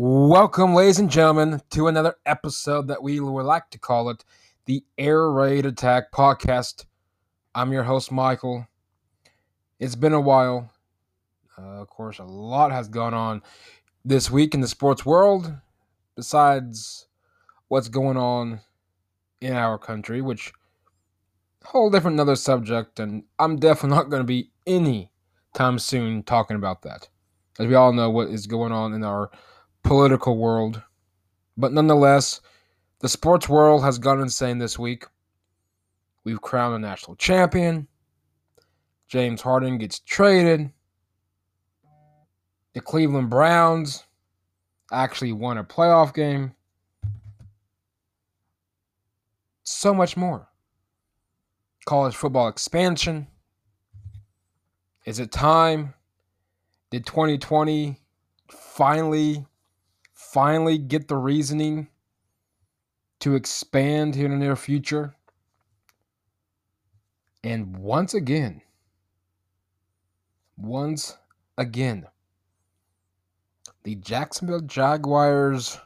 Welcome, ladies and gentlemen, to another episode that we would like to call it the Air Raid Attack Podcast. I'm your host, Michael. It's been a while. Uh, of course, a lot has gone on this week in the sports world, besides what's going on in our country, which whole different another subject, and I'm definitely not going to be any time soon talking about that, as we all know what is going on in our political world. But nonetheless, the sports world has gone insane this week. We've crowned a national champion. James Harden gets traded. The Cleveland Browns actually won a playoff game. So much more. College football expansion. Is it time? Did 2020 finally finally get the reasoning to expand here in the near future. And once again, once again, the Jacksonville Jaguars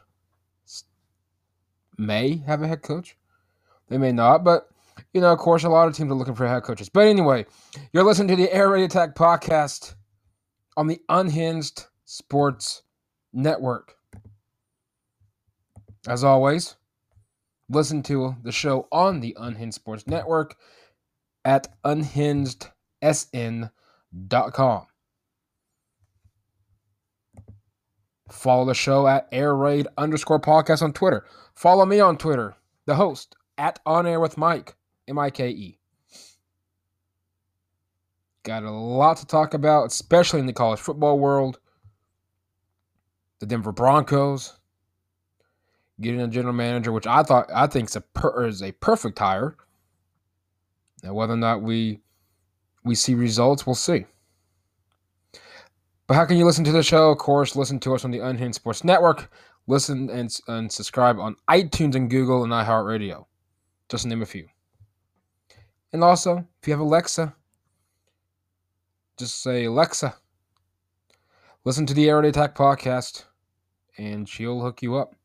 may have a head coach. They may not, but you know, of course, a lot of teams are looking for head coaches. But anyway, you're listening to the Air Raid Attack podcast on the Unhinged Sports Network. As always, listen to the show on the Unhinged Sports Network at unhingedsn.com. Follow the show at Air Raid underscore podcast on Twitter. Follow me on Twitter, the host, at On Air with Mike, M I K E. Got a lot to talk about, especially in the college football world. The Denver Broncos, getting a general manager, which I thought I think is a per, is a perfect hire. Now, whether or not we we see results, we'll see. But how can you listen to the show? Of course, listen to us on the Unhinged Sports Network. Listen and, and subscribe on iTunes and Google and iHeartRadio, just name a few. And also, if you have Alexa, just say Alexa, listen to the Air Attack podcast, and she'll hook you up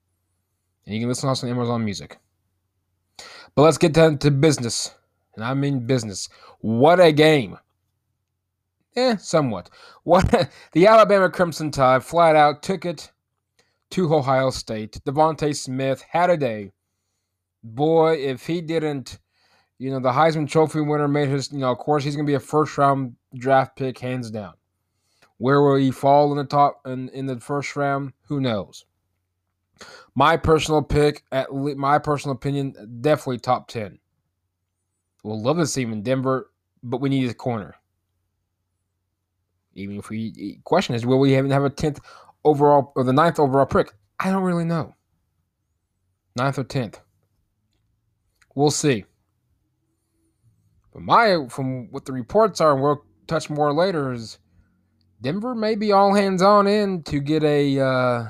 and you can listen also on Amazon Music. But let's get down to business, and I mean business. What a game! Eh, somewhat. What the Alabama Crimson Tide flat out took it to Ohio State. DeVonta Smith had a day. Boy, if he didn't, you know, the Heisman Trophy winner made his, you know, of course he's gonna be a first round draft pick, hands down. Where will he fall in the top in, in the first round? Who knows? My personal pick, at le- my personal opinion, definitely top ten. We'll love to see him in Denver, but we need a corner. Even if we question is, will we even have a tenth overall or the ninth overall pick? I don't really know. Ninth or tenth. We'll see. But my from what the reports are, and we'll touch more later, is Denver may be all hands on in to get a uh,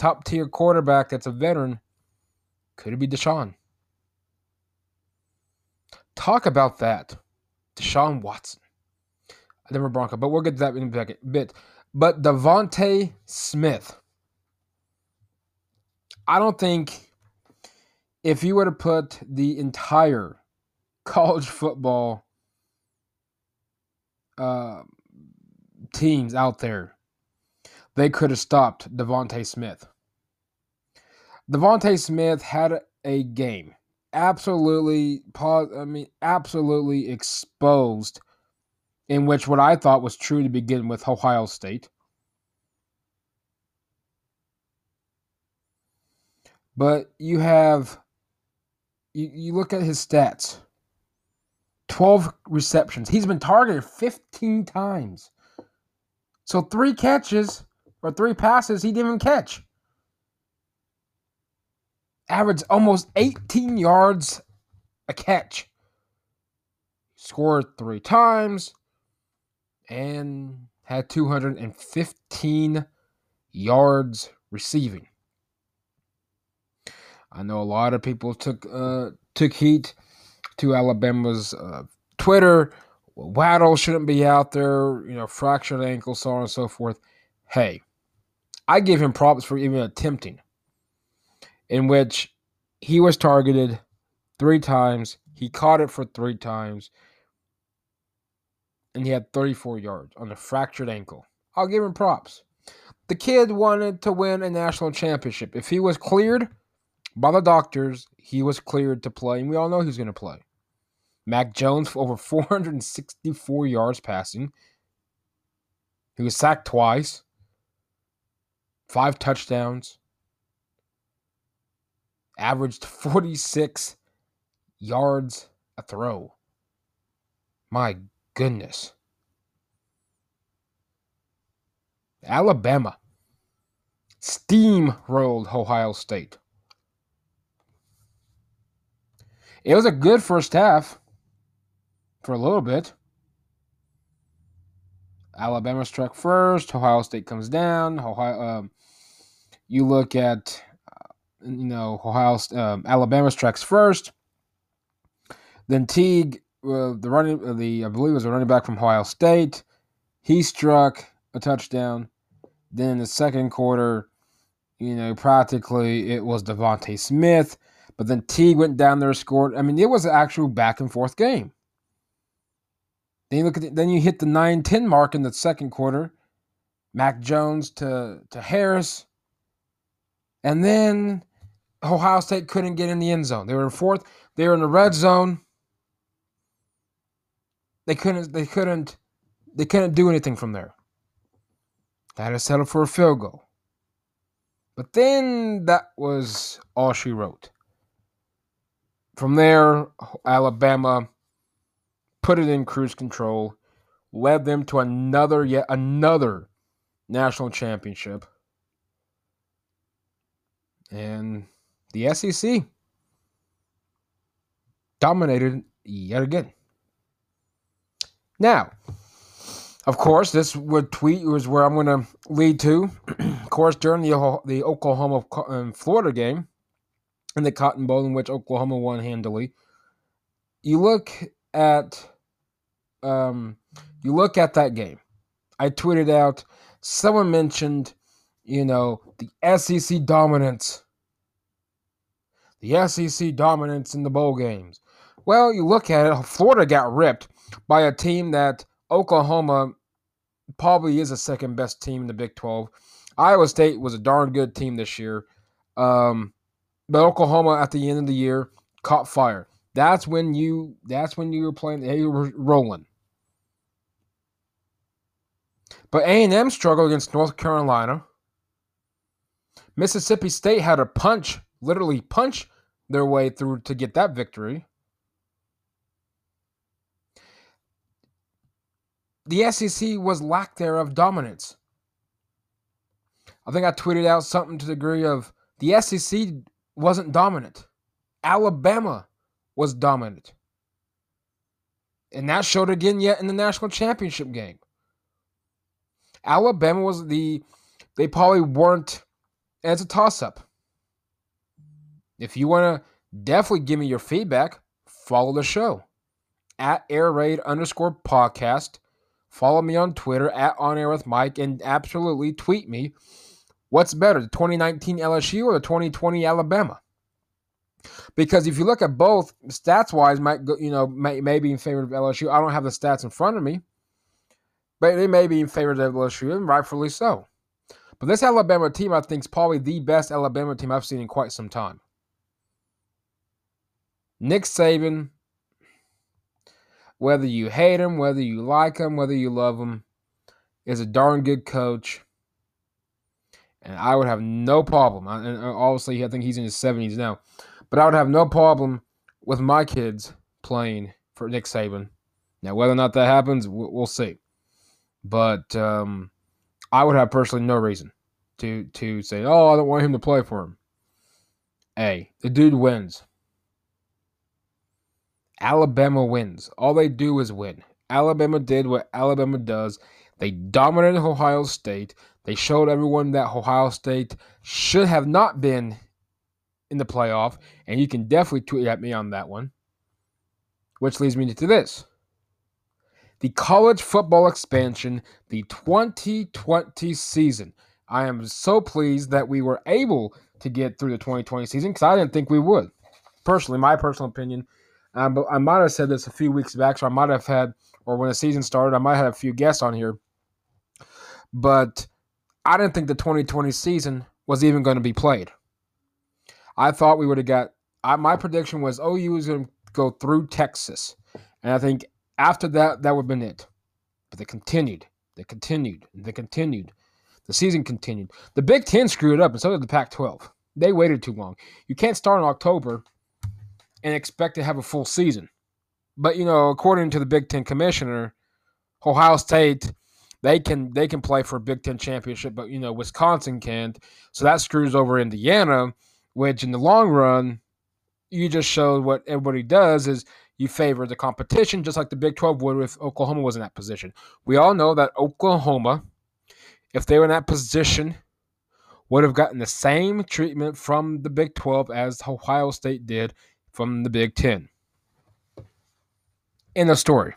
top tier quarterback that's a veteran, could it be Deshaun? Talk about that. Deshaun Watson. I never Bronco, but we'll get to that in a bit. But DeVonta Smith. I don't think if you were to put the entire college football uh, teams out there they could have stopped DeVonta Smith. DeVonta Smith had a game absolutely I mean absolutely exposed in which what I thought was true to begin with Ohio State. But you have you, you look at his stats. 12 receptions. He's been targeted 15 times. So three catches or three passes he didn't even catch. Averaged almost 18 yards a catch. Scored three times and had 215 yards receiving. I know a lot of people took uh, took heat to Alabama's uh, Twitter. Waddle shouldn't be out there, you know, fractured ankle, so on and so forth. Hey, I give him props for even attempting, in which he was targeted three times. He caught it for three times. And he had 34 yards on a fractured ankle. I'll give him props. The kid wanted to win a national championship. If he was cleared by the doctors, he was cleared to play, and we all know he's going to play. Mac Jones for over 464 yards passing. He was sacked twice, five touchdowns, averaged 46 yards a throw. My goodness. Alabama steamrolled Ohio State. It was a good first half for a little bit. Alabama struck first. Ohio State comes down. Ohio, um, you look at, you know, Ohio, um, Alabama strikes first. Then Teague, uh, the running, uh, the I believe was a running back from Ohio State, he struck a touchdown. Then in the second quarter, you know, practically it was DeVonta Smith, but then Teague went down there, and scored. I mean, it was an actual back and forth game. Then you look at the, then you hit the 9-10 mark in the second quarter. Mac Jones to to Harris. And then Ohio State couldn't get in the end zone. They were in fourth. They were in the red zone. They couldn't they couldn't they couldn't do anything from there. They had to settle for a field goal. But then that was all she wrote. From there, Alabama put it in cruise control, led them to another yet another national championship. And the SEC dominated yet again. Now, of course, this would tweet was where I'm going to lead to. of course, during the the Oklahoma and Florida game in the Cotton Bowl, in which Oklahoma won handily, you look at um, you look at that game. I tweeted out. Someone mentioned, you know, the SEC dominance. The SEC dominance in the bowl games. Well, you look at it. Florida got ripped by a team that Oklahoma probably is the second best team in the Big 12. Iowa State was a darn good team this year. Um, but Oklahoma at the end of the year caught fire. That's when you that's when you were playing you were rolling. But A&M struggled against North Carolina. Mississippi State had a punch, literally punch their way through to get that victory. the SEC was lack there of dominance. I think I tweeted out something to the degree of the SEC wasn't dominant. Alabama was dominant. And that showed again yet in the national championship game. Alabama was the they probably weren't as a toss up. If you want to definitely give me your feedback, follow the show at air raid underscore podcast Follow me on Twitter at On Air with Mike and absolutely tweet me. What's better, the 2019 LSU or the 2020 Alabama? Because if you look at both, stats wise, might go, you know, may, may be in favor of LSU. I don't have the stats in front of me, but they may be in favor of LSU, and rightfully so. But this Alabama team, I think, is probably the best Alabama team I've seen in quite some time. Nick Saban, whether you hate him, whether you like him, whether you love him, is a darn good coach. And I would have no problem. And obviously, I think he's in his 70s now. But I would have no problem with my kids playing for Nick Saban. Now, whether or not that happens, we'll see. But um, I would have personally no reason to to say, "Oh, I don't want him to play for him." A, the dude wins. Alabama wins. All they do is win. Alabama did what Alabama does. They dominated Ohio State. They showed everyone that Ohio State should have not been in the playoff. And you can definitely tweet at me on that one. Which leads me to this the college football expansion, the 2020 season. I am so pleased that we were able to get through the 2020 season because I didn't think we would. Personally, my personal opinion, um, but I might have said this a few weeks back, so I might have had, or when the season started, I might have a few guests on here. But I didn't think the 2020 season was even going to be played. I thought we would have got. I, my prediction was OU was going to go through Texas, and I think after that that would have been it. But they continued, they continued, they continued. The season continued. The Big Ten screwed up, and so did the Pac-12. They waited too long. You can't start in October and expect to have a full season. But you know, according to the Big Ten commissioner, Ohio State they can they can play for a Big Ten championship, but you know Wisconsin can't. So that screws over Indiana, which in the long run, you just showed what everybody does is you favor the competition, just like the Big 12 would if Oklahoma was in that position. We all know that Oklahoma, if they were in that position, would have gotten the same treatment from the Big 12 as Ohio State did from the Big 10. In the story.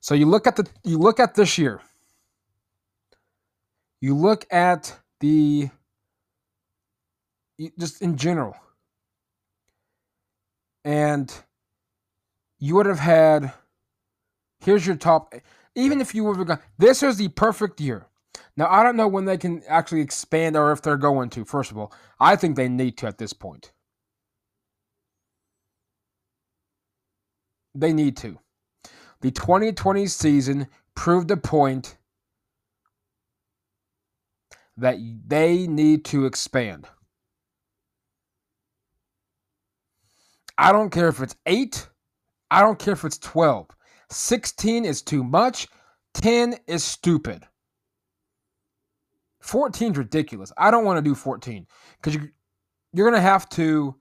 So you look at the you look at this year. You look at the just in general. And you would have had here's your top even if you would have gone this is the perfect year. Now I don't know when they can actually expand or if they're going to, first of all. I think they need to at this point. They need to. The 2020 season proved a point that they need to expand. I don't care if it's 8, I don't care if it's 12. 16 is too much, 10 is stupid. 14 is ridiculous. I don't want to do 14 because you, you're going to have to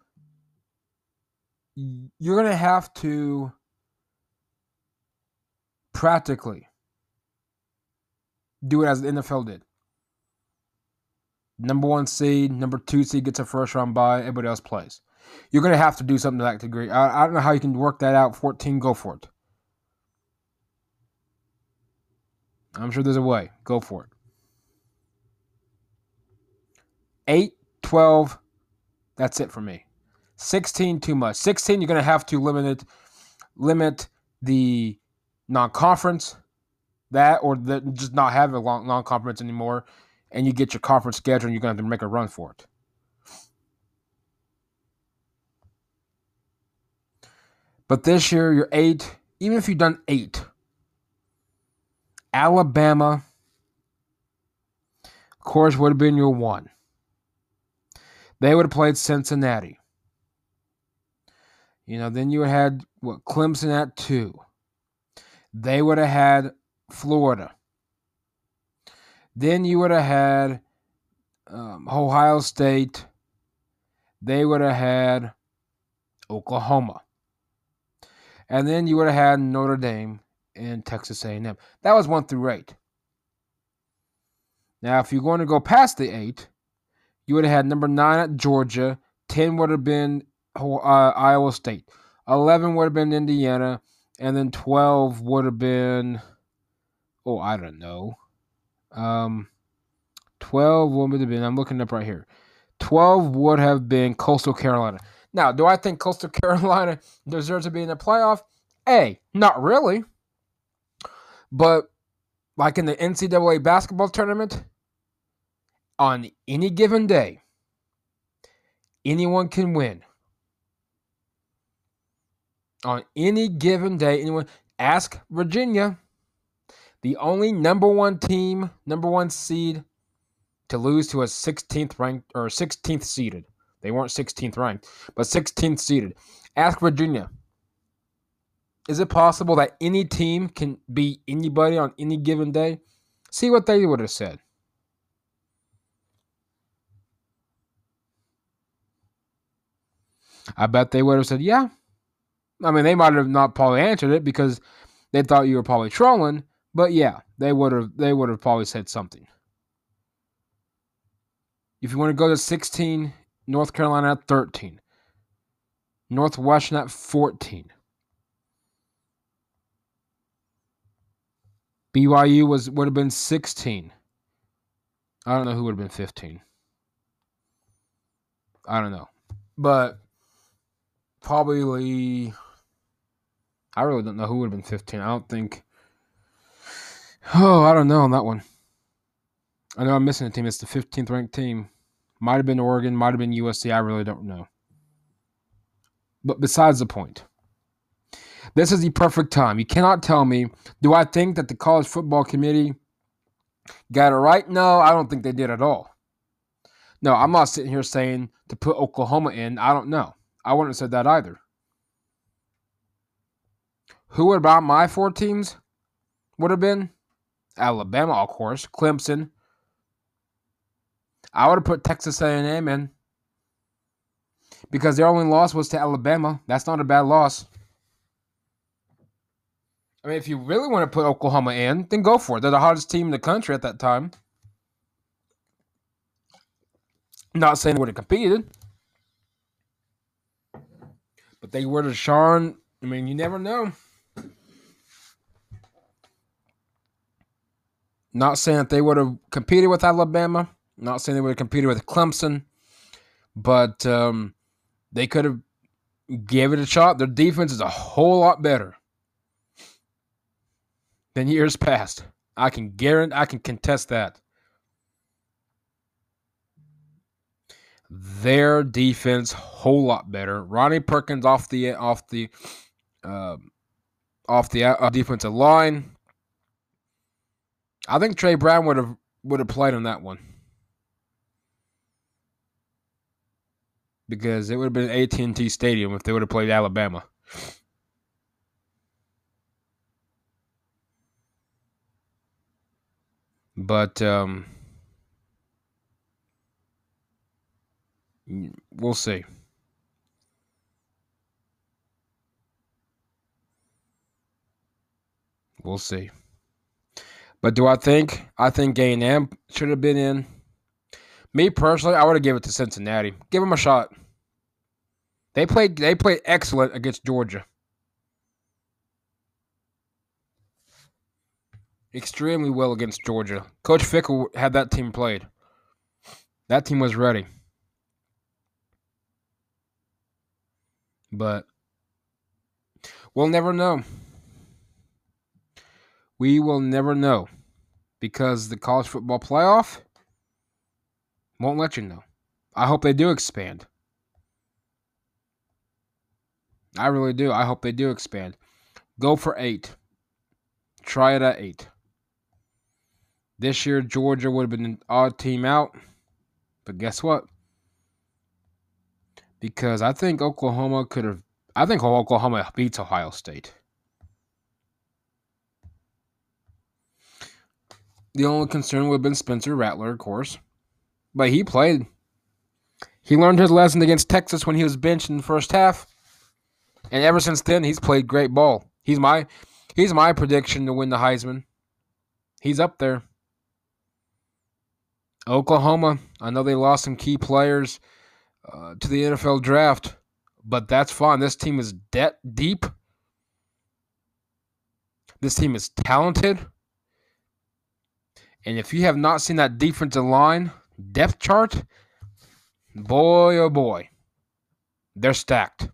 you're going to have to practically do it as the NFL did. Number one seed, number two seed gets a first round bye, everybody else plays. You're going to have to do something to that degree. I, I don't know how you can work that out. 14, go for it. I'm sure there's a way. Go for it. 8, 12, that's it for me. 16, too much. 16, you're going to have to limit it, limit the non-conference, that or the, just not have a long non-conference anymore, and you get your conference schedule, and you're going to have to make a run for it. But this year, you're eight. Even if you've done eight, Alabama, of course, would have been your one. They would have played Cincinnati. You know, then you had what Clemson at two they would have had Florida. Then you would have had um, Ohio State. They would have had Oklahoma. And then you would have had Notre Dame and Texas A&M. That was 1 through 8. Now, if you're going to go past the 8, you would have had number 9 at Georgia, 10 would have been uh, Iowa State, 11 would have been Indiana, and then 12 would have been oh i don't know. Um 12 would have been i'm looking up right here. 12 would have been coastal carolina. Now do i think coastal carolina deserves to be in the playoff? A not really. But like in the ncaa basketball tournament on any given day anyone can win on any given day. Anyone ask Virginia, the only number one team, number one seed to lose to a 16th ranked or 16th seeded. They weren't 16th ranked, but 16th seeded. Ask Virginia. Is it possible that any team can beat anybody on any given day? See what they would have said. I bet they would have said, yeah, I mean, they might have not probably answered it because they thought you were probably trolling, but yeah, they would have they would have probably said something. If you want to go to 16, North Carolina at 13. Northwestern at 14. BYU was would have been 16. I don't know who would have been 15. I don't know. But probably I really don't know who would have been 15. I don't think Oh, I don't know on that one. I know I'm missing a team. It's the 15th ranked team. Might have been Oregon, might have been USC. I really don't know. But besides the point, this is the perfect time. You cannot tell me, do I think that the college football committee got it right? No, I don't think they did at all. No, I'm not sitting here saying to put Oklahoma in. I don't know. I wouldn't have said that either. Who about my four teams would have been? Alabama, of course, Clemson. I would have put Texas A&M in because their only loss was to Alabama. That's not a bad loss. I mean, if you really want to put Oklahoma in, then go for it. They're the hottest team in the country at that time. Not saying they would have competed, but they were the Sean. I mean, you never know. Not saying that they would have competed with Alabama. Not saying they would have competed with Clemson, but um, they could have gave it a shot. Their defense is a whole lot better than years past. I can guarantee. I can contest that. Their defense whole lot better. Ronnie Perkins off the off the uh, off the uh, defensive line. I think Tre Brown would have would have played on that one because it would have been AT and T Stadium if they would have played Alabama. But um, we'll see. We'll see. But do I think I think and should have been in? Me personally, I would have given it to Cincinnati. Give them a shot. They played they played excellent against Georgia. Extremely well against Georgia. Coach Fickell had that team played. That team was ready. But we'll never know. We will never know because the college football playoff won't let you know. I hope they do expand. I really do. I hope they do expand. Go for eight. Try it at eight. This year, Georgia would have been an odd team out. But guess what? Because I think Oklahoma could have. I think Oklahoma beats Ohio State. The only concern would have been Spencer Rattler, of course. But he played. He learned his lesson against Texas when he was benched in the first half. And ever since then, he's played great ball. He's my he's my prediction to win the Heisman. He's up there. Oklahoma, I know they lost some key players uh, to the NFL draft, but that's fine. This team is debt deep. This team is talented. And if you have not seen that defensive line depth chart, boy oh boy, they're stacked.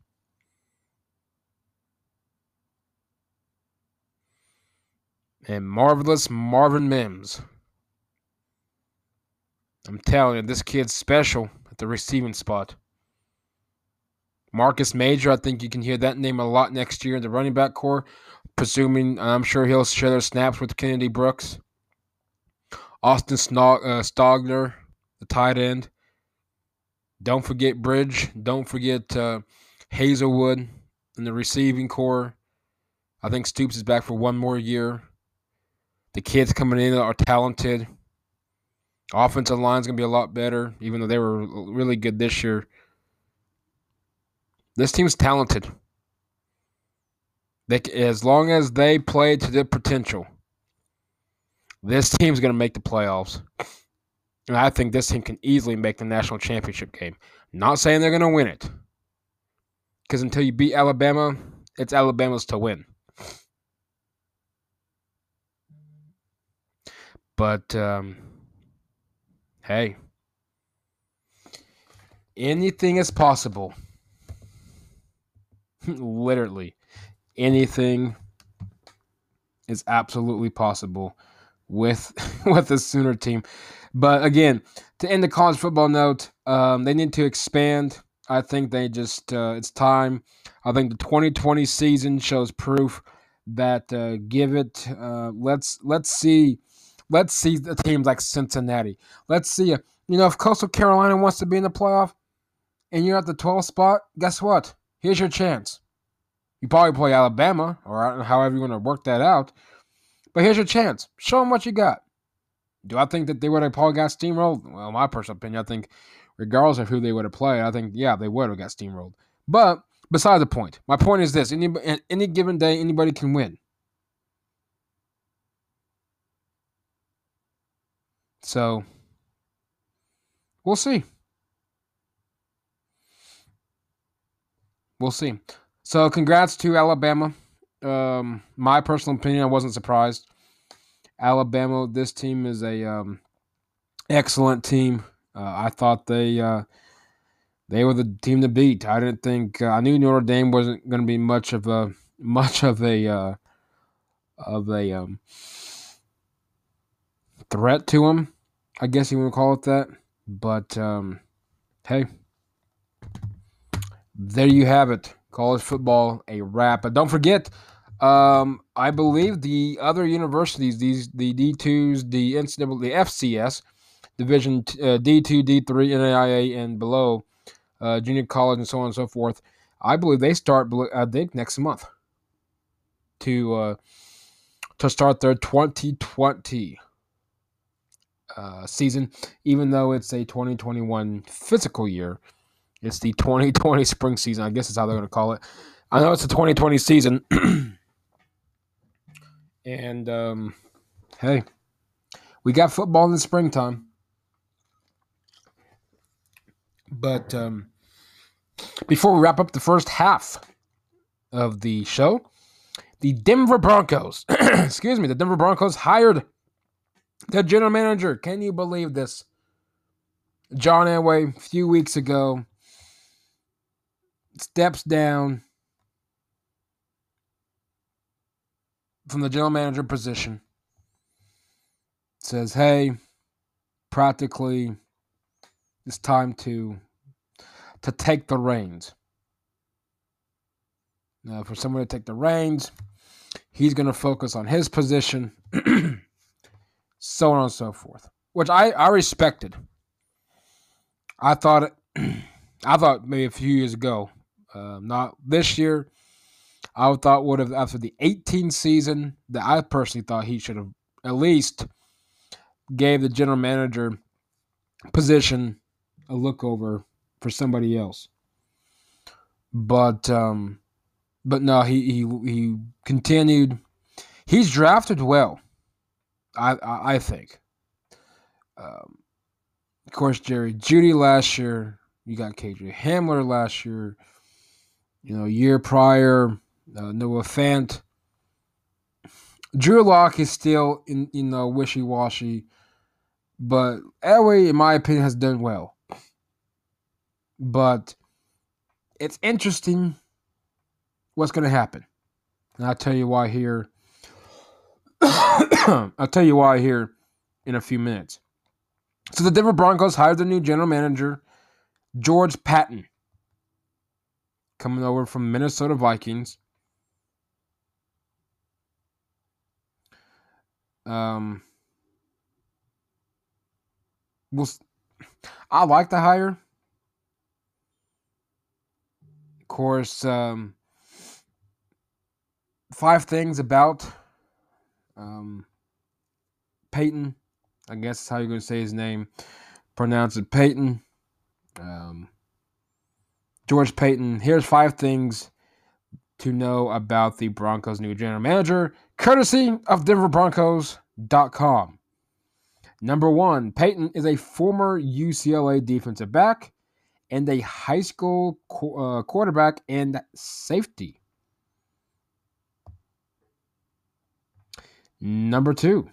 And marvelous Marvin Mims. I'm telling you, this kid's special the receiving spot. Marcus Major, I think you can hear that name a lot next year in the running back core. Presuming, I'm sure he'll share their snaps with Kennedy Brooks. Austin Snog- uh, Stogner, the tight end. Don't forget Bridge. Don't forget uh, Haselwood in the receiving core. I think Stoops is back for one more year. The kids coming in are talented. Offensive line's going to be a lot better, even though they were really good this year. This team's talented. They, as long as they play to their potential, this team's going to make the playoffs. And I think this team can easily make the national championship game. Not saying they're going to win it. Because until you beat Alabama, it's Alabama's to win. But um, hey, anything is possible. Literally, anything is absolutely possible with with the Sooner team. But again, to end the college football note, um, they need to expand. I think they just uh, it's time. I think the 2020 season shows proof that uh, give it. Uh, let's let's see, let's see the teams like Cincinnati. Let's see. You know, if Coastal Carolina wants to be in the playoff, and you're at the 12th spot, guess what? Here's your chance. You probably play Alabama, or however you want to work that out. But here's your chance. Show them what you got. Do I think that they would have probably got steamrolled? Well, my personal opinion, I think regardless of who they would have played, I think, yeah, they would have got steamrolled. But beside the point, my point is this any, any given day, anybody can win. So, we'll see. We'll see. So, congrats to Alabama. Um, my personal opinion, I wasn't surprised. Alabama, this team is a um, excellent team. Uh, I thought they uh, they were the team to beat. I didn't think uh, I knew Notre Dame wasn't going to be much of a much of a uh, of a um, threat to them. I guess you want to call it that. But um, hey, there you have it. College football, a wrap. But don't forget, um, I believe the other universities, these the D twos, the NCAA, the FCS division, uh, D two, D three, NAIA, and below, uh, junior college, and so on and so forth. I believe they start. I think next month to uh, to start their 2020 uh, season, even though it's a 2021 physical year. It's the 2020 spring season. I guess is how they're going to call it. I know it's the 2020 season. And um, hey, we got football in the springtime. But um, before we wrap up the first half of the show, the Denver Broncos, excuse me, the Denver Broncos hired the general manager. Can you believe this? John Elway, a few weeks ago, steps down from the general manager position says, "Hey, practically, it's time to to take the reins." Now, for someone to take the reins, he's going to focus on his position, so on and so forth, which I I respected. I thought it, I thought maybe a few years ago, uh, not this year, I thought would have after the 18 season that I personally thought he should have at least gave the general manager position a look over for somebody else. But um, but no, he he he continued. He's drafted well, I I, I think. Um, of course, Jerry Jeudy last year. You got KJ Hamler last year. You know, year prior, uh, Noah Fant. Drew Lock is still in you know wishy washy, but Elway, in my opinion, has done well. But it's interesting what's going to happen, and I'll tell you why here. I'll tell you why here in a few minutes. So the Denver Broncos hired their new general manager, George Patton, coming over from Minnesota Vikings. Um, we'll, I like the hire. Of course, um, five things about um, Paton. I guess that's how you're going to say his name. Pronounce it Peyton. Um, George Paton. Here's five things to know about the Broncos' new general manager, courtesy of DenverBroncos.com. Number one, Paton is a former UCLA defensive back and a high school uh, quarterback and safety. Number two,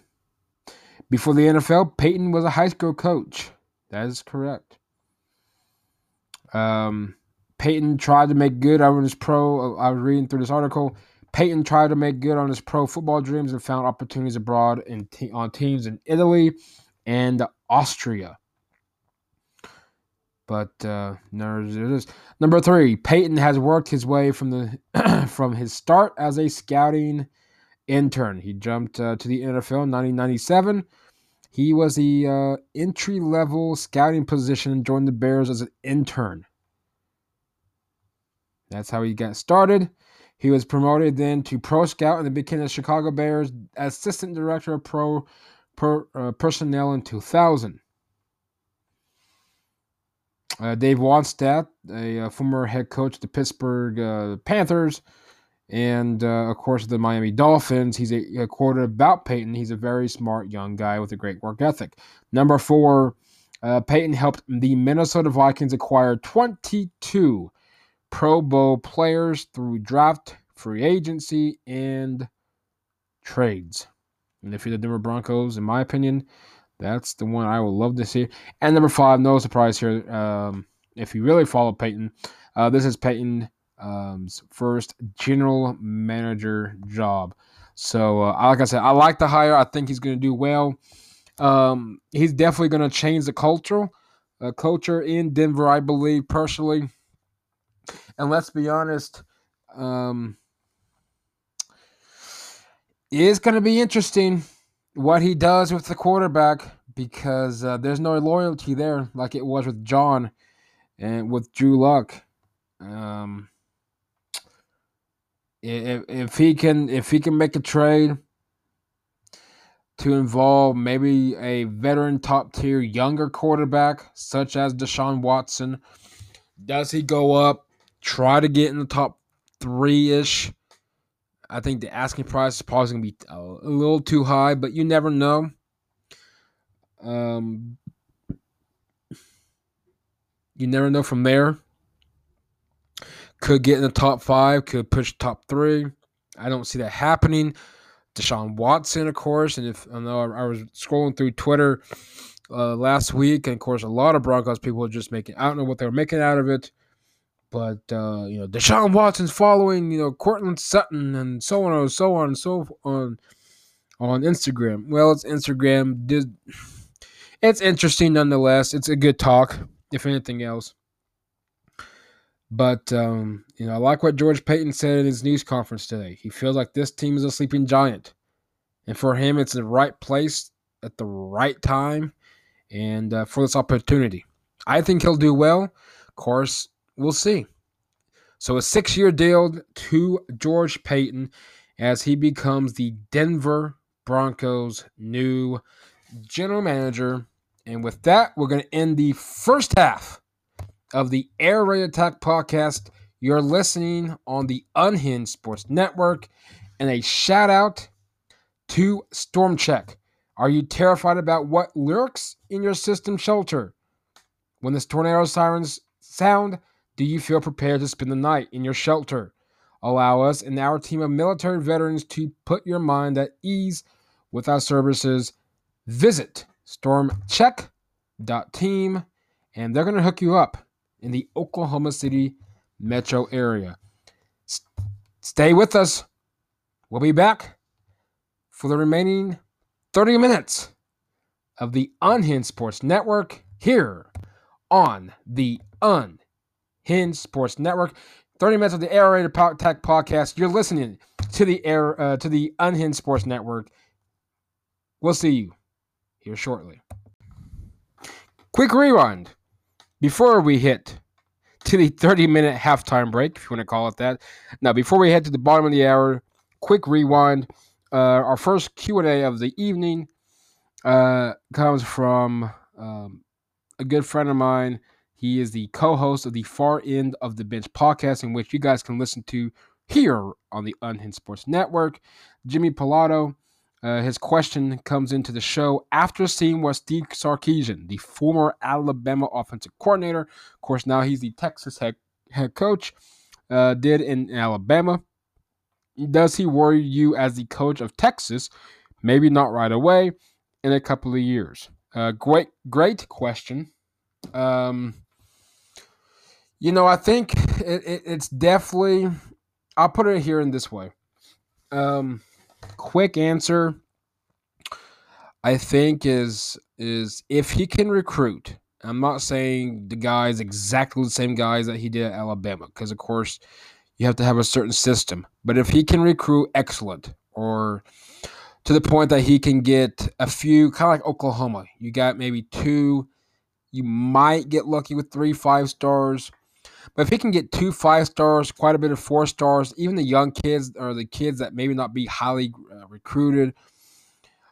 before the NFL, Paton was a high school coach That is correct. Um, Paton tried to make good on his pro. I was reading through this article. Paton tried to make good on his pro football dreams and found opportunities abroad in te- on teams in Italy and Austria. But uh, it is. Number three, Paton has worked his way from the from his start as a scouting intern. He jumped uh, to the NFL in 1997. He was the uh, entry level scouting position and joined the Bears as an intern. That's how he got started. He was promoted then to pro scout and became the Chicago Bears assistant director of pro, uh, personnel in 2000. Uh, Dave Wannstedt, a, a, uh, former head coach of the Pittsburgh uh, Panthers, and uh, of course the Miami Dolphins. He's a, a quoted about Paton. He's a very smart young guy with a great work ethic. Number four, uh, Paton helped the Minnesota Vikings acquire 22 Pro Bowl players through draft, free agency, and trades. And if you're the Denver Broncos, in my opinion, that's the one I would love to see. And number five, no surprise here. Um, if you really follow Paton, uh, this is Paton's um, first general manager job. So, uh, like I said, I like the hire. I think he's going to do well. Um, he's definitely going to change the culture, uh, culture in Denver. I believe personally. And let's be honest, um, it's going to be interesting what he does with the quarterback because uh, there's no loyalty there like it was with John and with Drew Lock. Um, if, if he can if he can make a trade to involve maybe a veteran top tier younger quarterback such as Deshaun Watson, does he go up try to get in the top three ish. I think the asking price is probably going to be a little too high, but you never know. Um, you never know from there. Could get in the top five, could push top three. I don't see that happening. Deshaun Watson, of course, and if I know I, was scrolling through Twitter uh, last week, and of course, a lot of Broncos people just making. I don't know what they were making out of it. But uh, you know, Deshaun Watson's following, you know, Courtland Sutton and so on and so on and so on on Instagram. Well, it's Instagram. Did it's interesting nonetheless. It's a good talk, if anything else. But um, you know, I like what George Paton said in his news conference today. He feels like this team is a sleeping giant, and for him, it's the right place at the right time, and uh, for this opportunity. I think he'll do well. Of course, we'll see. So a six-year deal to George Paton as he becomes the Denver Broncos' new general manager. And with that, we're going to end the first half of the Air Raid Attack podcast. You're listening on the Unhinged Sports Network. And a shout out to Storm Check. Are you terrified about what lurks in your system shelter? When this tornado sirens sound, do you feel prepared to spend the night in your shelter? Allow us and our team of military veterans to put your mind at ease with our services. Visit stormcheck.team and they're going to hook you up in the Oklahoma City metro area. S- stay with us. We'll be back for the remaining 30 minutes of the Unhinged Sports Network here on the Un Hinge Sports Network. 30 minutes of the Raid Tech podcast. You're listening to the air uh, to the Unhinged Sports Network. We'll see you here shortly. Quick rewind before we hit to the 30 minute halftime break, if you want to call it that. Now, before we head to the bottom of the hour, quick rewind. Uh, our first Q and A of the evening uh, comes from um, a good friend of mine he is the co host of the Far End of the Bench podcast, in which you guys can listen to here on the Unhinged Sports Network. Jimmy Pilato, uh, his question comes into the show after seeing what Steve Sarkisian, the former Alabama offensive coordinator, of course, now he's the Texas head, head coach, uh, did in Alabama. Does he worry you as the coach of Texas? Maybe not right away, in a couple of years. Uh, great, great question Um, you know, I think it, it, it's definitely. I'll put it here in this way. Um, quick answer. I think is is if he can recruit. I'm not saying the guys exactly the same guys that he did at Alabama, because of course you have to have a certain system. But if he can recruit excellent, or to the point that he can get a few, kind of like Oklahoma, you got maybe two. You might get lucky with three five stars. But if he can get two five stars, quite a bit of four stars, even the young kids or the kids that maybe not be highly uh, recruited,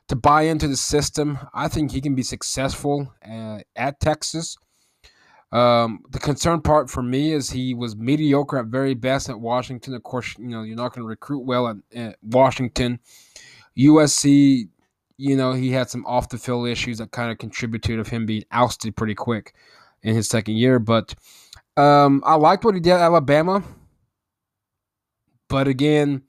to buy into the system, I think he can be successful uh, at Texas. Um, the concern part for me is he was mediocre at very best at Washington. Of course, you know you're not going to recruit well at, at, Washington. USC, you know he had some off the field issues that kind of contributed of him being ousted pretty quick in his second year. But um, I liked what he did at Alabama, but again,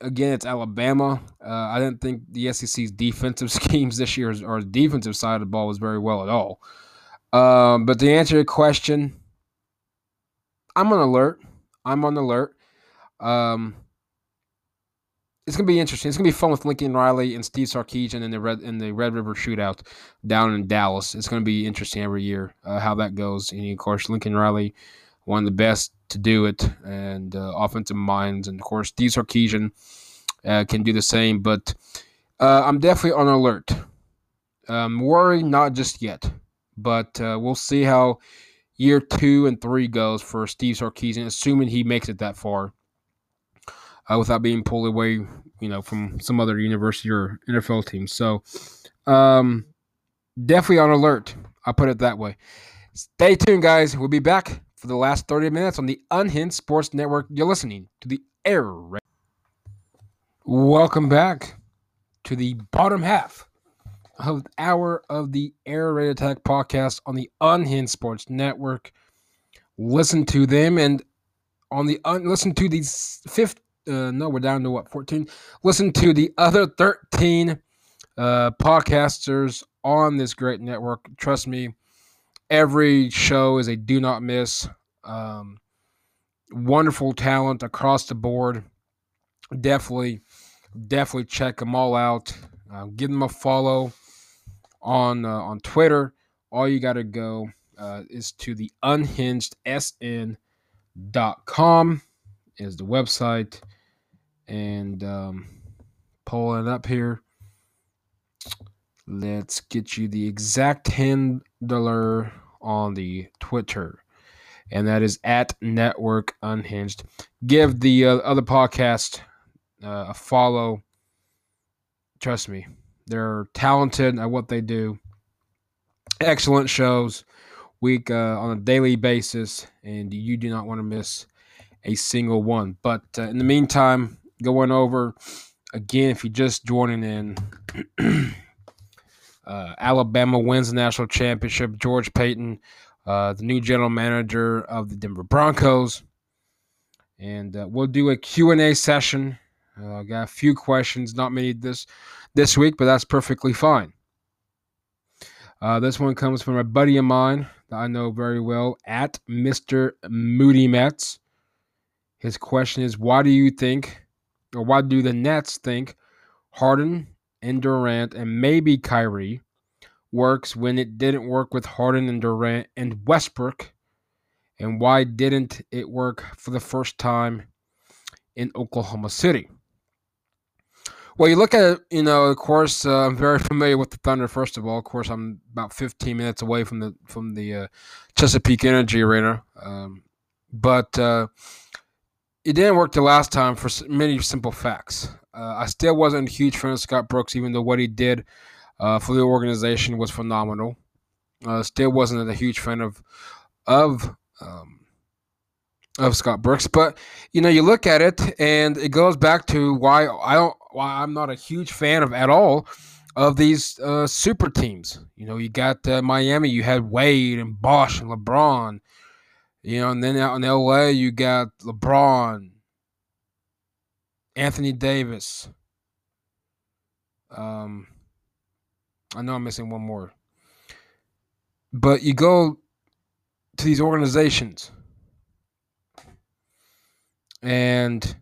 again, it's Alabama. Uh, I didn't think the SEC's defensive schemes this year or defensive side of the ball was very well at all. Um, but to answer your question, I'm on alert. I'm on alert. Um, it's gonna be interesting. It's gonna be fun with Lincoln Riley and Steve Sarkisian in the Red in the Red River Shootout down in Dallas. It's gonna be interesting every year uh, how that goes. And of course, Lincoln Riley, one of the best to do it, and uh, offensive minds, and of course, Steve Sarkisian uh, can do the same. But uh, I'm definitely on alert. I'm worried, not just yet, but uh, we'll see how year two and three goes for Steve Sarkisian, assuming he makes it that far uh, without being pulled away, you know, from some other university or NFL team. So, um, definitely on alert. I'll put it that way. Stay tuned, guys. We'll be back for the last 30 minutes on the Unhinged Sports Network. You're listening to the Air Raid. Welcome back to the bottom half of hour of the Air Raid Attack podcast on the Unhinged Sports Network. Listen to them and on the un- listen to these fifth uh, no, we're down to what, 14? Listen to the other 13 uh, podcasters on this great network. Trust me, every show is a do not miss. Um, wonderful talent across the board. Definitely, definitely check them all out. Uh, give them a follow on uh, on Twitter. All you got to go uh, is to the unhinged sn.com is the website and um, pulling up here. Let's get you the exact handler on the Twitter, and that is at Network Unhinged. Give the uh, other podcast uh, a follow. Trust me, they're talented at what they do. Excellent shows, week uh, on a daily basis, and you do not want to miss a single one. But uh, in the meantime, going over again. If you're just joining in, uh, Alabama wins the national championship. George Paton, uh, the new general manager of the Denver Broncos, and uh, we'll do a Q and A session. Uh, I got a few questions, not many this this week, but that's perfectly fine. Uh, this one comes from a buddy of mine that I know very well at Mr. Moody Mets. His question is, why do you think or why do the Nets think Harden and Durant and maybe Kyrie works when it didn't work with Harden and Durant and Westbrook? And why didn't it work for the first time in Oklahoma City? Well, you look at you know, of course, uh, I'm very familiar with the Thunder. First of all, of course, I'm about 15 minutes away from the from the uh, Chesapeake Energy Arena, um, but uh, it didn't work the last time for many simple facts. Uh, I still wasn't a huge fan of Scott Brooks, even though what he did uh, for the organization was phenomenal. Uh, still wasn't a huge fan of of um, of Scott Brooks, but you know, you look at it, and it goes back to why I don't, why I'm not a huge fan of at all of these uh, super teams. You know, you got uh, Miami, you had Wade and Bosh and LeBron you know, and then out in LA, you got LeBron, Anthony Davis. Um, I know I'm missing one more. But you go to these organizations and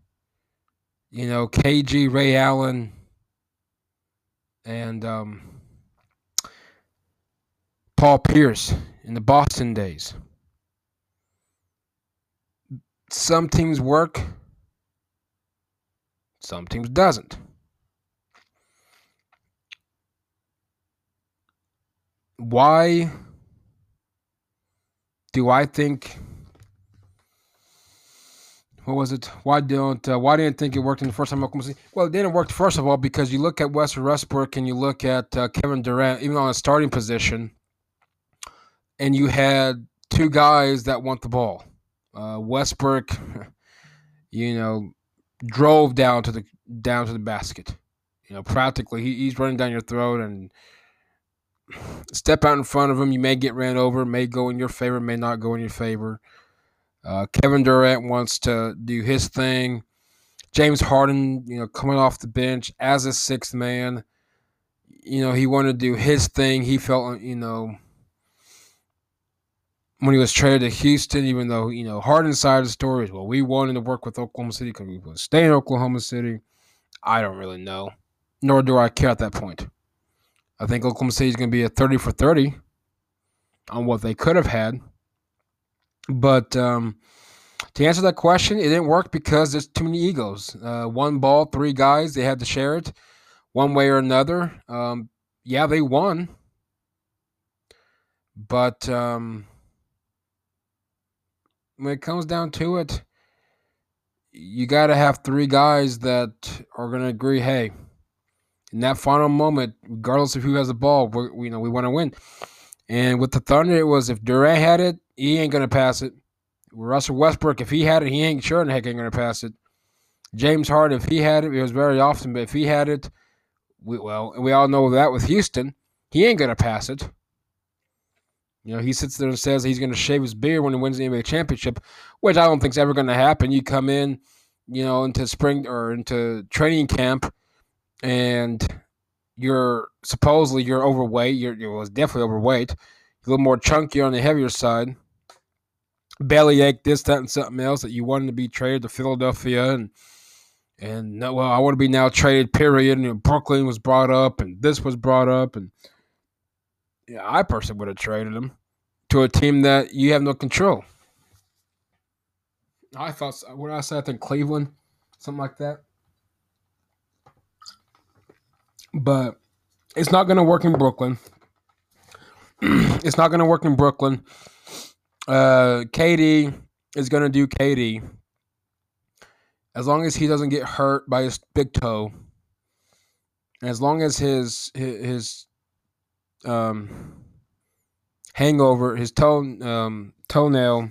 you know KG Ray Allen and um, Paul Pierce in the Boston days. Some teams work, some teams doesn't. Why do I think what was it? Why don't uh, why didn't think it worked in the first time? Well, it didn't work first of all because you look at Western Westbrook and you look at uh, Kevin Durant, even on a starting position, and you had two guys that want the ball. Uh, Westbrook, you know, drove down to the down to the basket. You know, practically he, he's running down your throat and step out in front of him. You may get ran over, may go in your favor, may not go in your favor. Uh, Kevin Durant wants to do his thing. James Harden, you know, coming off the bench as a sixth man, you know, he wanted to do his thing. He felt, you know, when he was traded to Houston, even though, you know, Harden's side of the story is, well, we wanted to work with Oklahoma City because we to stay in Oklahoma City. I don't really know, nor do I care at that point. I think Oklahoma City is going to be a 30 for 30 on what they could have had. But um, to answer that question, it didn't work because there's too many egos. Uh, one ball, three guys, they had to share it one way or another. Um, yeah, they won. But um, when it comes down to it, you got to have three guys that are going to agree hey, in that final moment, regardless of who has the ball, we you know, we want to win. And with the Thunder, it was if Durant had it, he ain't gonna pass it. Russell Westbrook, if he had it, he ain't sure in heck ain't gonna pass it. James Harden, if he had it, it was very often, but if he had it, we, well, we all know that with Houston, he ain't gonna pass it. You know, he sits there and says he's gonna shave his beard when he wins the NBA championship, which I don't think is ever gonna happen. You come in, you know, into spring or into training camp, and you're supposedly you're overweight. You're, you're definitely overweight. You're a little more chunky on the heavier side belly ache, this, that, and something else that you wanted to be traded to Philadelphia and and no, well, I want to be now traded. Period. And Brooklyn was brought up, and this was brought up, and yeah, I personally would have traded him to a team that you have no control. I thought what I said, I think Cleveland, something like that. But it's not going to work in Brooklyn. it's not going to work in Brooklyn. Uh, KD is going to do KD. As long as he doesn't get hurt by his big toe, as long as his his, his um, hangover, his toe um, toenail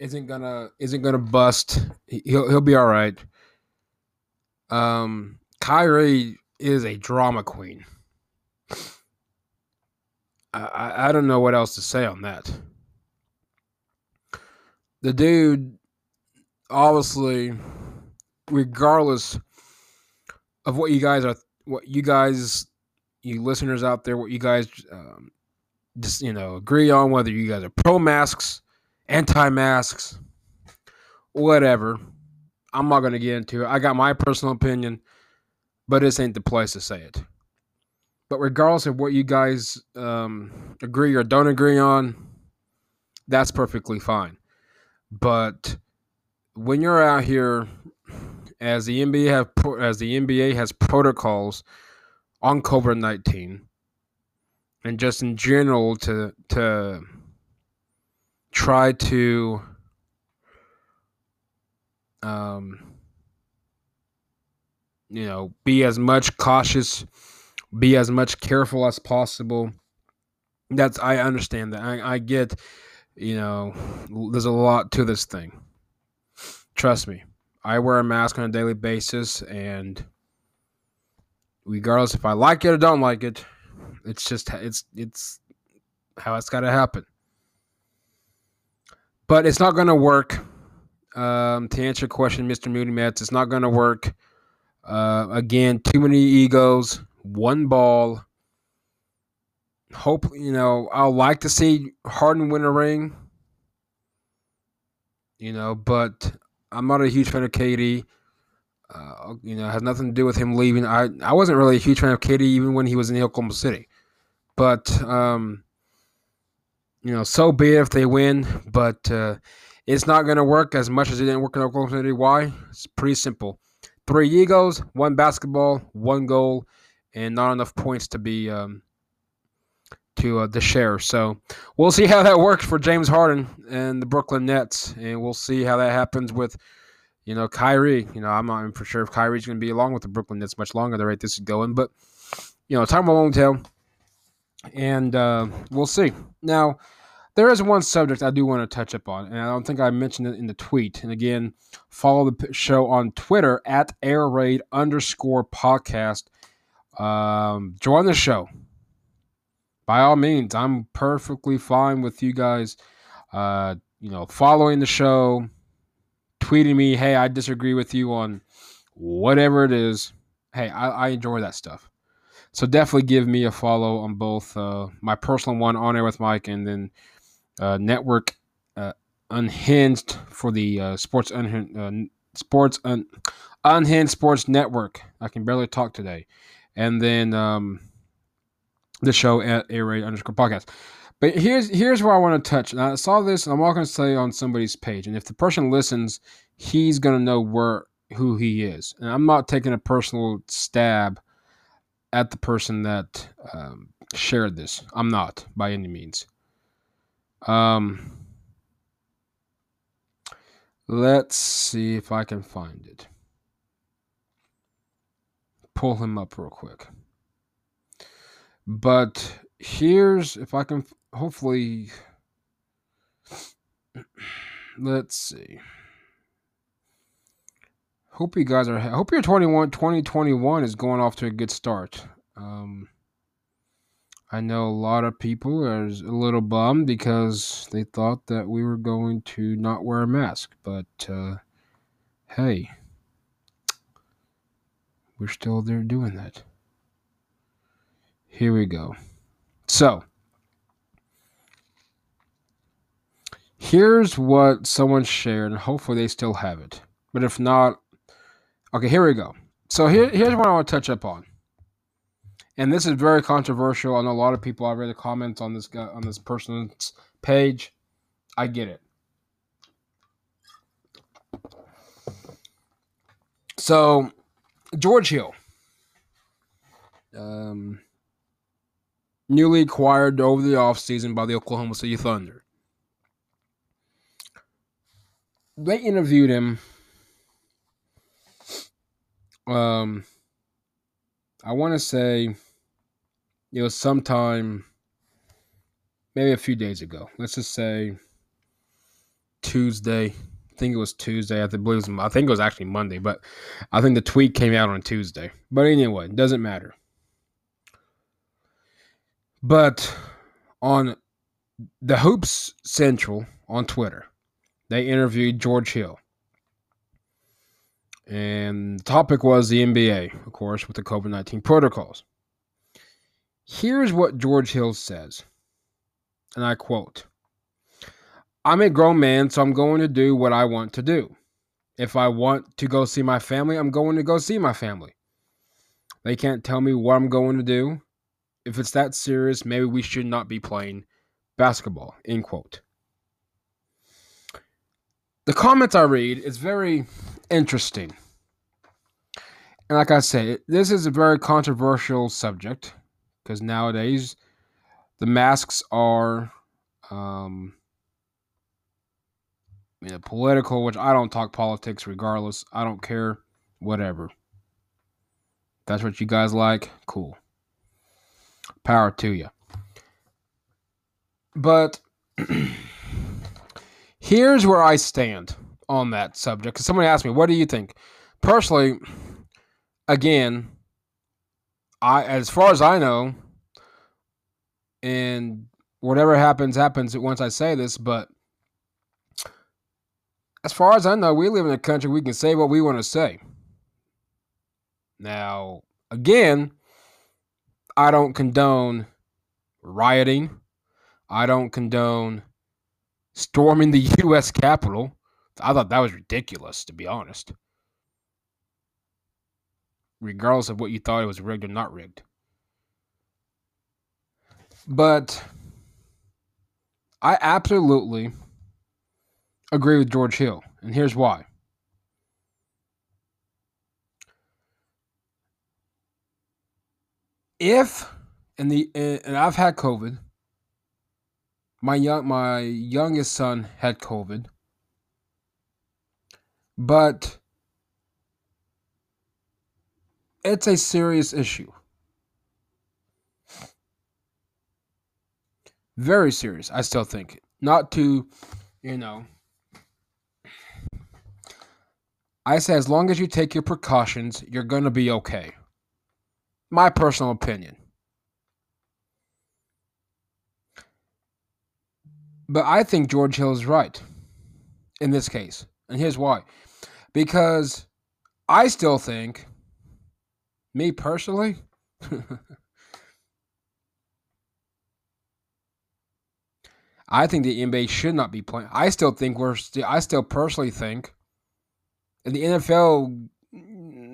isn't gonna isn't gonna bust. He'll he'll be all right. Um, Kyrie is a drama queen. I, I don't know what else to say on that the dude obviously regardless of what you guys are what you guys you listeners out there what you guys um, just you know agree on whether you guys are pro masks anti masks whatever. I'm not going to get into it. I got my personal opinion but this ain't the place to say it. But regardless of what you guys um, agree or don't agree on that's perfectly fine. But when you're out here, as the NBA have as the NBA has protocols on COVID nineteen, and just in general to to try to um, you know be as much cautious, be as much careful as possible. That's I understand that I, I get you know, there's a lot to this thing. Trust me. I wear a mask on a daily basis, and regardless if I like it or don't like it, it's just it's it's how it's got to happen. But it's not going to work. Um, to answer your question, Mr. Moody Mets, it's not going to work. Uh, again, too many egos, one ball. hope you know I'd like to see Harden win a ring. You know, but I'm not a huge fan of KD. Uh, you know, has nothing to do with him leaving. I I wasn't really a huge fan of KD even when he was in Oklahoma City, but um, you know, so be it if they win. But uh, it's not going to work as much as it didn't work in Oklahoma City. Why? It's pretty simple. Three egos, one basketball, one goal, and not enough points to be um, to uh, the share. So we'll see how that works for James Harden and the Brooklyn Nets, and we'll see how that happens with you know Kyrie. You know, I'm not even for sure if Kyrie's going to be along with the Brooklyn Nets much longer. The rate this is going, but you know, time will long tell, and uh, we'll see. Now, there is one subject I do want to touch upon, and I don't think I mentioned it in the tweet. And again, follow the show on Twitter at air raid underscore podcast. Um, join the show by all means, I'm perfectly fine with you guys, uh, you know, following the show, tweeting me, hey, I disagree with you on whatever it is. Hey, I, I enjoy that stuff. So definitely give me a follow on both uh, my personal one on air with Mike and then uh, network uh, unhinged for the uh, sports unhinged uh, sports un- unhinged sports network. I can barely talk today, and then um, the show at air raid underscore podcast. But here's here's where I want to touch. And I saw this, and I'm not going to say on somebody's page. And if the person listens, he's going to know where who he is. And I'm not taking a personal stab at the person that um, shared this. I'm not by any means. Um, let's see if I can find it. Pull him up real quick. But here's if I can hopefully let's see. Hope you guys are hope your 21 2021 is going off to a good start. Um I know a lot of people are a little bummed because they thought that we were going to not wear a mask, but uh, hey, we're still there doing that. Here we go. So, here's what someone shared, and hopefully they still have it. But if not, okay, here we go. So here, here's what I want to touch up on. And this is very controversial. I know a lot of people. I read the comments on this guy on this person's page. I get it. So, George Hill. Um, newly acquired over the offseason by the Oklahoma City Thunder. They interviewed him. Um, I want to say it was sometime, maybe a few days ago. Let's just say Tuesday. I think it was Tuesday. I think it was, I think it was actually Monday, but I think the tweet came out on Tuesday. But anyway, it doesn't matter. But on the Hoops Central on Twitter, they interviewed George Hill. And the topic was the NBA, of course, with the COVID 19 protocols. Here's what George Hill says, and I quote I'm a grown man, so I'm going to do what I want to do. If I want to go see my family, I'm going to go see my family. They can't tell me what I'm going to do if it's that serious, maybe we should not be playing basketball. End quote. The comments I read is very interesting. And like I say, this is a very controversial subject because nowadays the masks are um, you know, political, which I don't talk politics regardless. I don't care. Whatever. That's what you guys like. Cool. Power to you. But here's where I stand on that subject. Because somebody asked me, what do you think? Personally, again, I as far as I know, and whatever happens, happens once I say this, but as far as I know, we live in a country we can say what we want to say. Now, again, I don't condone rioting. I don't condone storming the U.S. Capitol. I thought that was ridiculous, to be honest. Regardless of what you thought it was rigged or not rigged. But I absolutely agree with George Hill, and here's why. If and the and I've had COVID. My young my youngest son had COVID. But it's a serious issue. Very serious, I still think. Not to, you know, I say as long as you take your precautions, you're going to be okay. My personal opinion. But I think George Hill is right in this case. And here's why. Because I still think, me personally, I think the NBA should not be playing. I still think we're. St- I still personally think, in the NFL,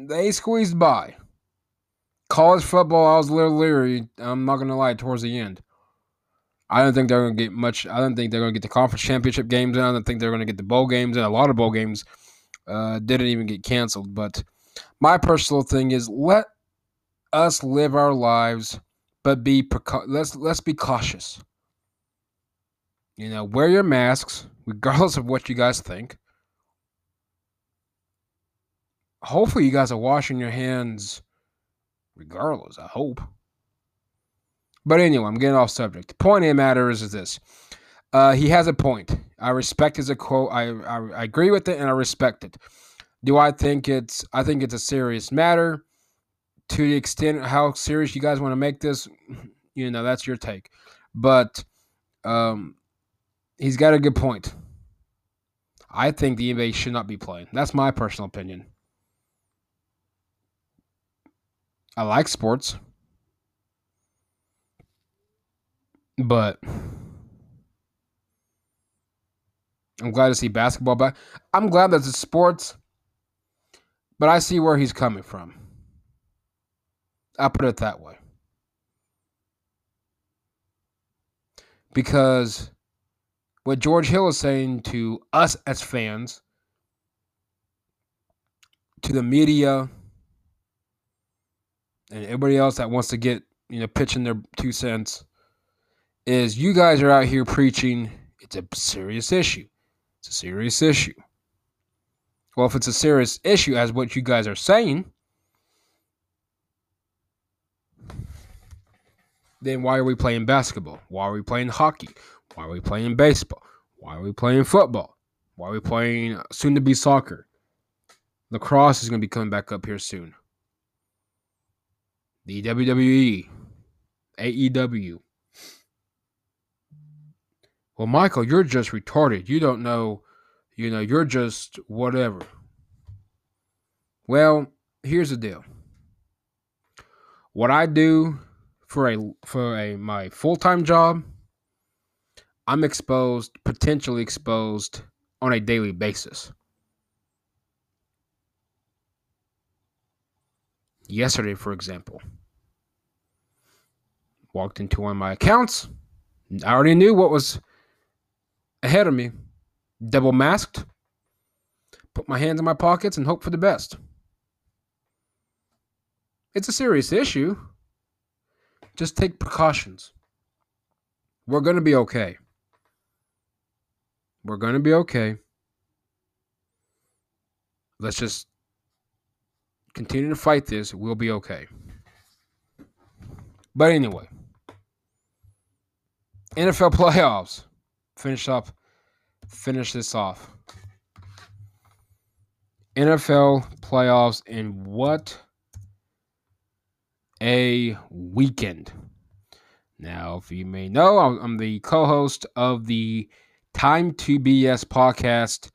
they squeezed by. College football, I was a little leery. I'm not gonna lie. Towards the end, I don't think they're gonna get much. I don't think they're gonna get the conference championship games. In. I don't think they're gonna get the bowl games. And a lot of bowl games uh, didn't even get canceled. But my personal thing is let us live our lives, but be let's let's be cautious. You know, wear your masks, regardless of what you guys think. Hopefully, you guys are washing your hands regardless, I hope. But anyway, I'm getting off subject. The point of the matter is, is this. Uh, he has a point. I respect his quote. I, I, I agree with it and I respect it. Do I think it's I think it's a serious matter. To the extent how serious you guys want to make this, you know, that's your take. But um, he's got a good point. I think the NBA should not be playing. That's my personal opinion. I like sports, but I'm glad to see basketball back. I'm glad that it's sports, but I see where he's coming from. I'll put it that way. Because what George Hill is saying to us as fans, to the media, and everybody else that wants to get, you know, pitching their two cents, is you guys are out here preaching it's a serious issue. It's a serious issue. Well, if it's a serious issue, as what you guys are saying, then why are we playing basketball? Why are we playing hockey? Why are we playing baseball? Why are we playing football? Why are we playing soon to be soccer? Lacrosse is going to be coming back up here soon. The WWE, AEW. Well, Michael, you're just retarded. You don't know, you know, you're just whatever. Well, here's the deal. What I do for a for a my full-time job I'm exposed, potentially exposed on a daily basis. Yesterday, for example, walked into one of my accounts. I already knew what was ahead of me. Double masked, put my hands in my pockets, and hope for the best. It's a serious issue. Just take precautions. We're going to be okay. We're going to be okay. Let's just continue to fight this. We'll be okay. But anyway, NFL playoffs. Finish up. Finish this off. NFL playoffs in what a weekend. Now, if you may know, I'm the co host of the Time to BS podcast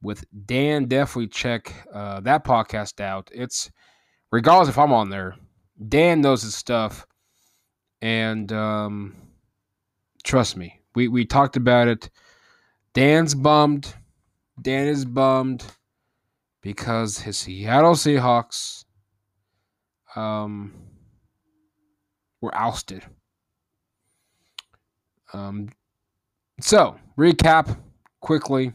with Dan. Definitely check uh, that podcast out. It's regardless if I'm on there, Dan knows his stuff, and um, Trust me. We we talked about it. Dan's bummed. Dan is bummed because his Seattle Seahawks um, were ousted. Um, so, recap quickly.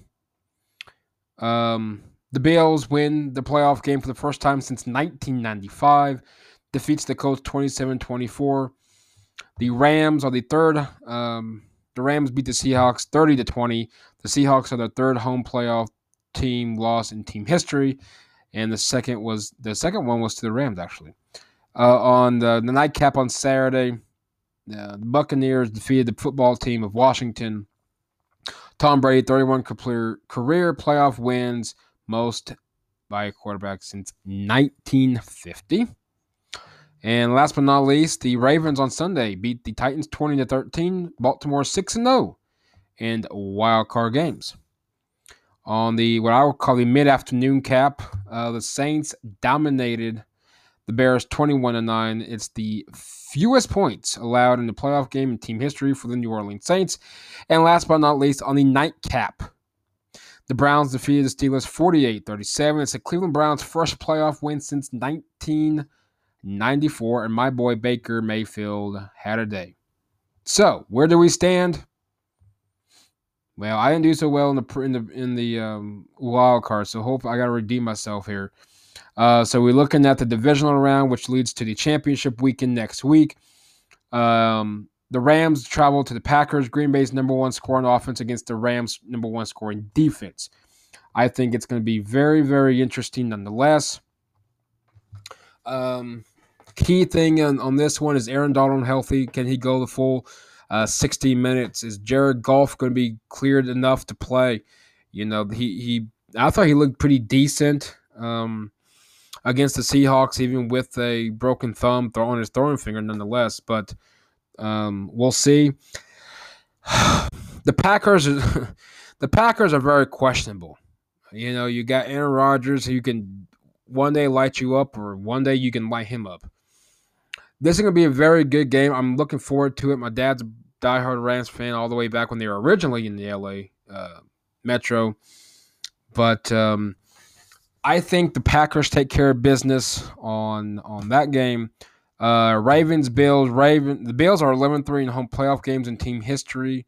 Um, the Bills win the playoff game for the first time since 1995, defeats the Colts 27 24. The Rams are the third. Um, the Rams beat the Seahawks 30 to 20. The Seahawks are the third home playoff team loss in team history, and the second was the second one was to the Rams actually. Uh, on the, the nightcap on Saturday, uh, the Buccaneers defeated the football team of Washington. Tom Brady, 31 career, career playoff wins, most by a quarterback since 1950. And last but not least, the Ravens on Sunday beat the Titans 20 to 13. Baltimore 6 and 0 in wild card games. On the what I would call the mid afternoon cap, uh, the Saints dominated the Bears 21 to 9. It's the fewest points allowed in the playoff game in team history for the New Orleans Saints. And last but not least, on the nightcap, the Browns defeated the Steelers 48 37. It's the Cleveland Browns' first playoff win since 1994. And my boy Baker Mayfield had a day. So, where do we stand? Well, I didn't do so well in the in the in the um, wild card, so hope I got to redeem myself here. Uh, so we're looking at the divisional round, which leads to the championship weekend next week. Um, the Rams travel to the Packers. Green Bay's number one scoring offense against the Rams' number one scoring defense. I think it's going to be very, very interesting nonetheless. Um, key thing on, on this one is Aaron Donald healthy? Can he go the full uh, 60 minutes? Is Jared Goff going to be cleared enough to play? You know, he, he I thought he looked pretty decent. Um, against the Seahawks, even with a broken thumb, throwing his throwing finger nonetheless. But um, we'll see. the Packers, the Packers are very questionable. You know, you got Aaron Rodgers who can one day light you up, or one day you can light him up. This is going to be a very good game. I'm looking forward to it. My dad's a diehard Rams fan all the way back when they were originally in the LA uh, Metro. But um, I think the Packers take care of business on on that game. Uh, Ravens, Bills, Raven. The Bills are 11-3 in home playoff games in team history.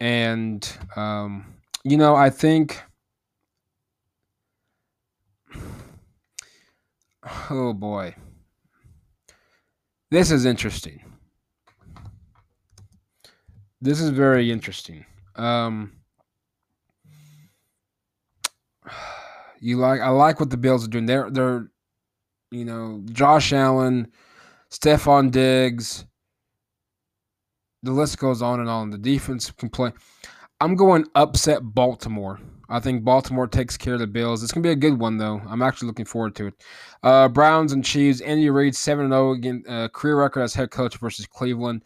And um, you know, I think Oh boy. This is interesting. This is very interesting. Um You like I like what the Bills are doing. They're they're you know, Josh Allen, Stefon Diggs, the list goes on and on. The defense can play. I'm going upset Baltimore. I think Baltimore takes care of the Bills. It's gonna be a good one though. I'm actually looking forward to it. Uh, Browns and Chiefs. Andy Reid seven zero oh again, uh, career record as head coach versus Cleveland.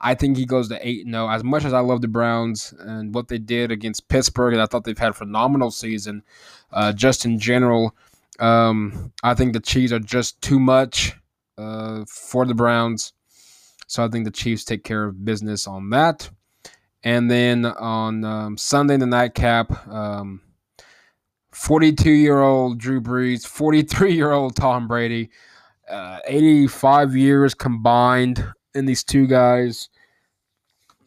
I think he goes to 8 0. As much as I love the Browns and what they did against Pittsburgh, and I thought they've had a phenomenal season, uh, just in general, um, I think the Chiefs are just too much uh, for the Browns. So I think the Chiefs take care of business on that. And then on um, Sunday, the nightcap, um, 42 year old Drew Brees, 43 year old Tom Brady, uh, 85 years combined in these two guys.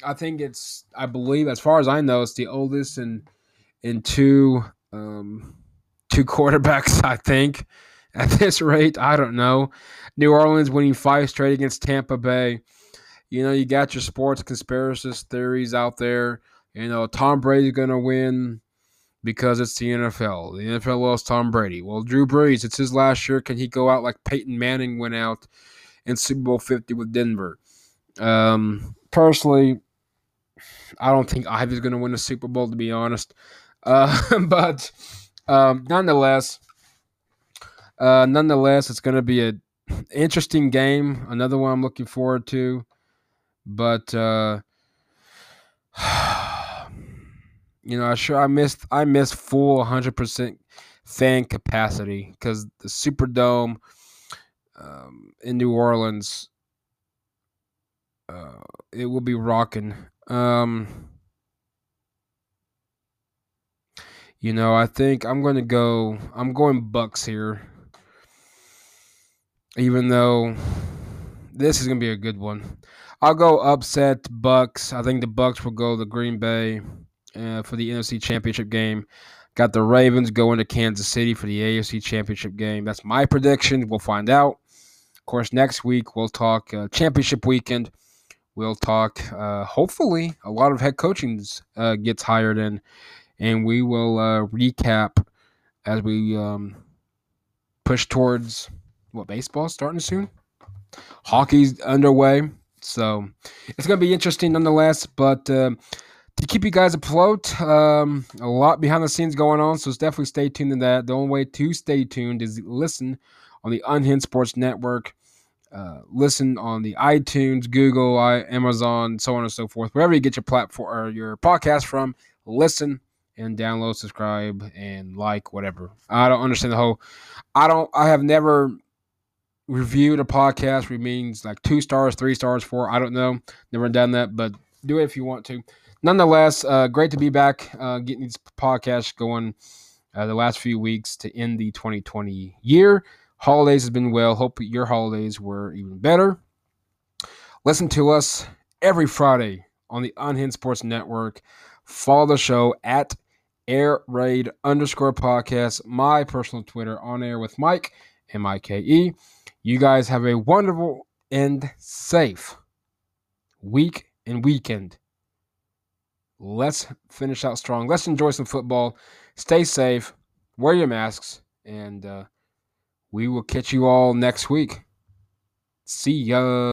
I think it's I believe as far as I know it's the oldest in in two um, two quarterbacks. I think at this rate, I don't know. New Orleans winning five straight against Tampa Bay. You know, you got your sports conspiracist theories out there. You know, Tom Brady's gonna win because it's the NFL. The NFL loves Tom Brady. Well, Drew Brees, it's his last year. Can he go out like Peyton Manning went out in Super Bowl 50 with Denver? Um, personally, I don't think Ivy's going to win the Super Bowl, to be honest. Uh, but um, nonetheless, uh, nonetheless, it's going to be an interesting game. Another one I'm looking forward to. But uh, you know, I sure I missed I missed full 100% fan capacity because the Superdome um, in New Orleans uh, it will be rocking. Um, you know, I think I'm going to go. I'm going Bucks here, even though this is to be a good one. I'll go upset Bucks. I think the Bucks will go to Green Bay uh, for the NFC Championship game. Got the Ravens going to Kansas City for the AFC Championship game. That's my prediction. We'll find out. Of course, next week we'll talk uh, championship weekend. We'll talk. Uh, hopefully, a lot of head coaching uh, gets hired in, and we will uh, recap as we um, push towards what baseball starting soon. Hockey's underway, so it's going to be interesting nonetheless. But uh, to keep you guys afloat. Um, a lot behind the scenes going on, so definitely stay tuned to that. The only way to stay tuned is listen on the Unhinged Sports Network. Uh, listen on the iTunes, Google, Amazon, so on and so forth. Wherever you get your platform or your podcast from, listen and download, subscribe, and like whatever. I don't understand the whole. I don't. I have never reviewed a podcast means like two stars, three stars, four. I don't know. Never done that, but do it if you want to nonetheless, uh, great to be back uh, getting these podcasts going uh, the last few weeks to end the 2020 year. Holidays has been well. Hope your holidays were even better. Listen to us every Friday on the Unhinged Sports Network. Follow the show at Air Raid underscore podcast, my personal Twitter on air with Mike, M I K E. You guys have a wonderful and safe week and weekend let's finish out strong. Let's enjoy some football. Stay safe. Wear your masks. And uh, we will catch you all next week. See ya.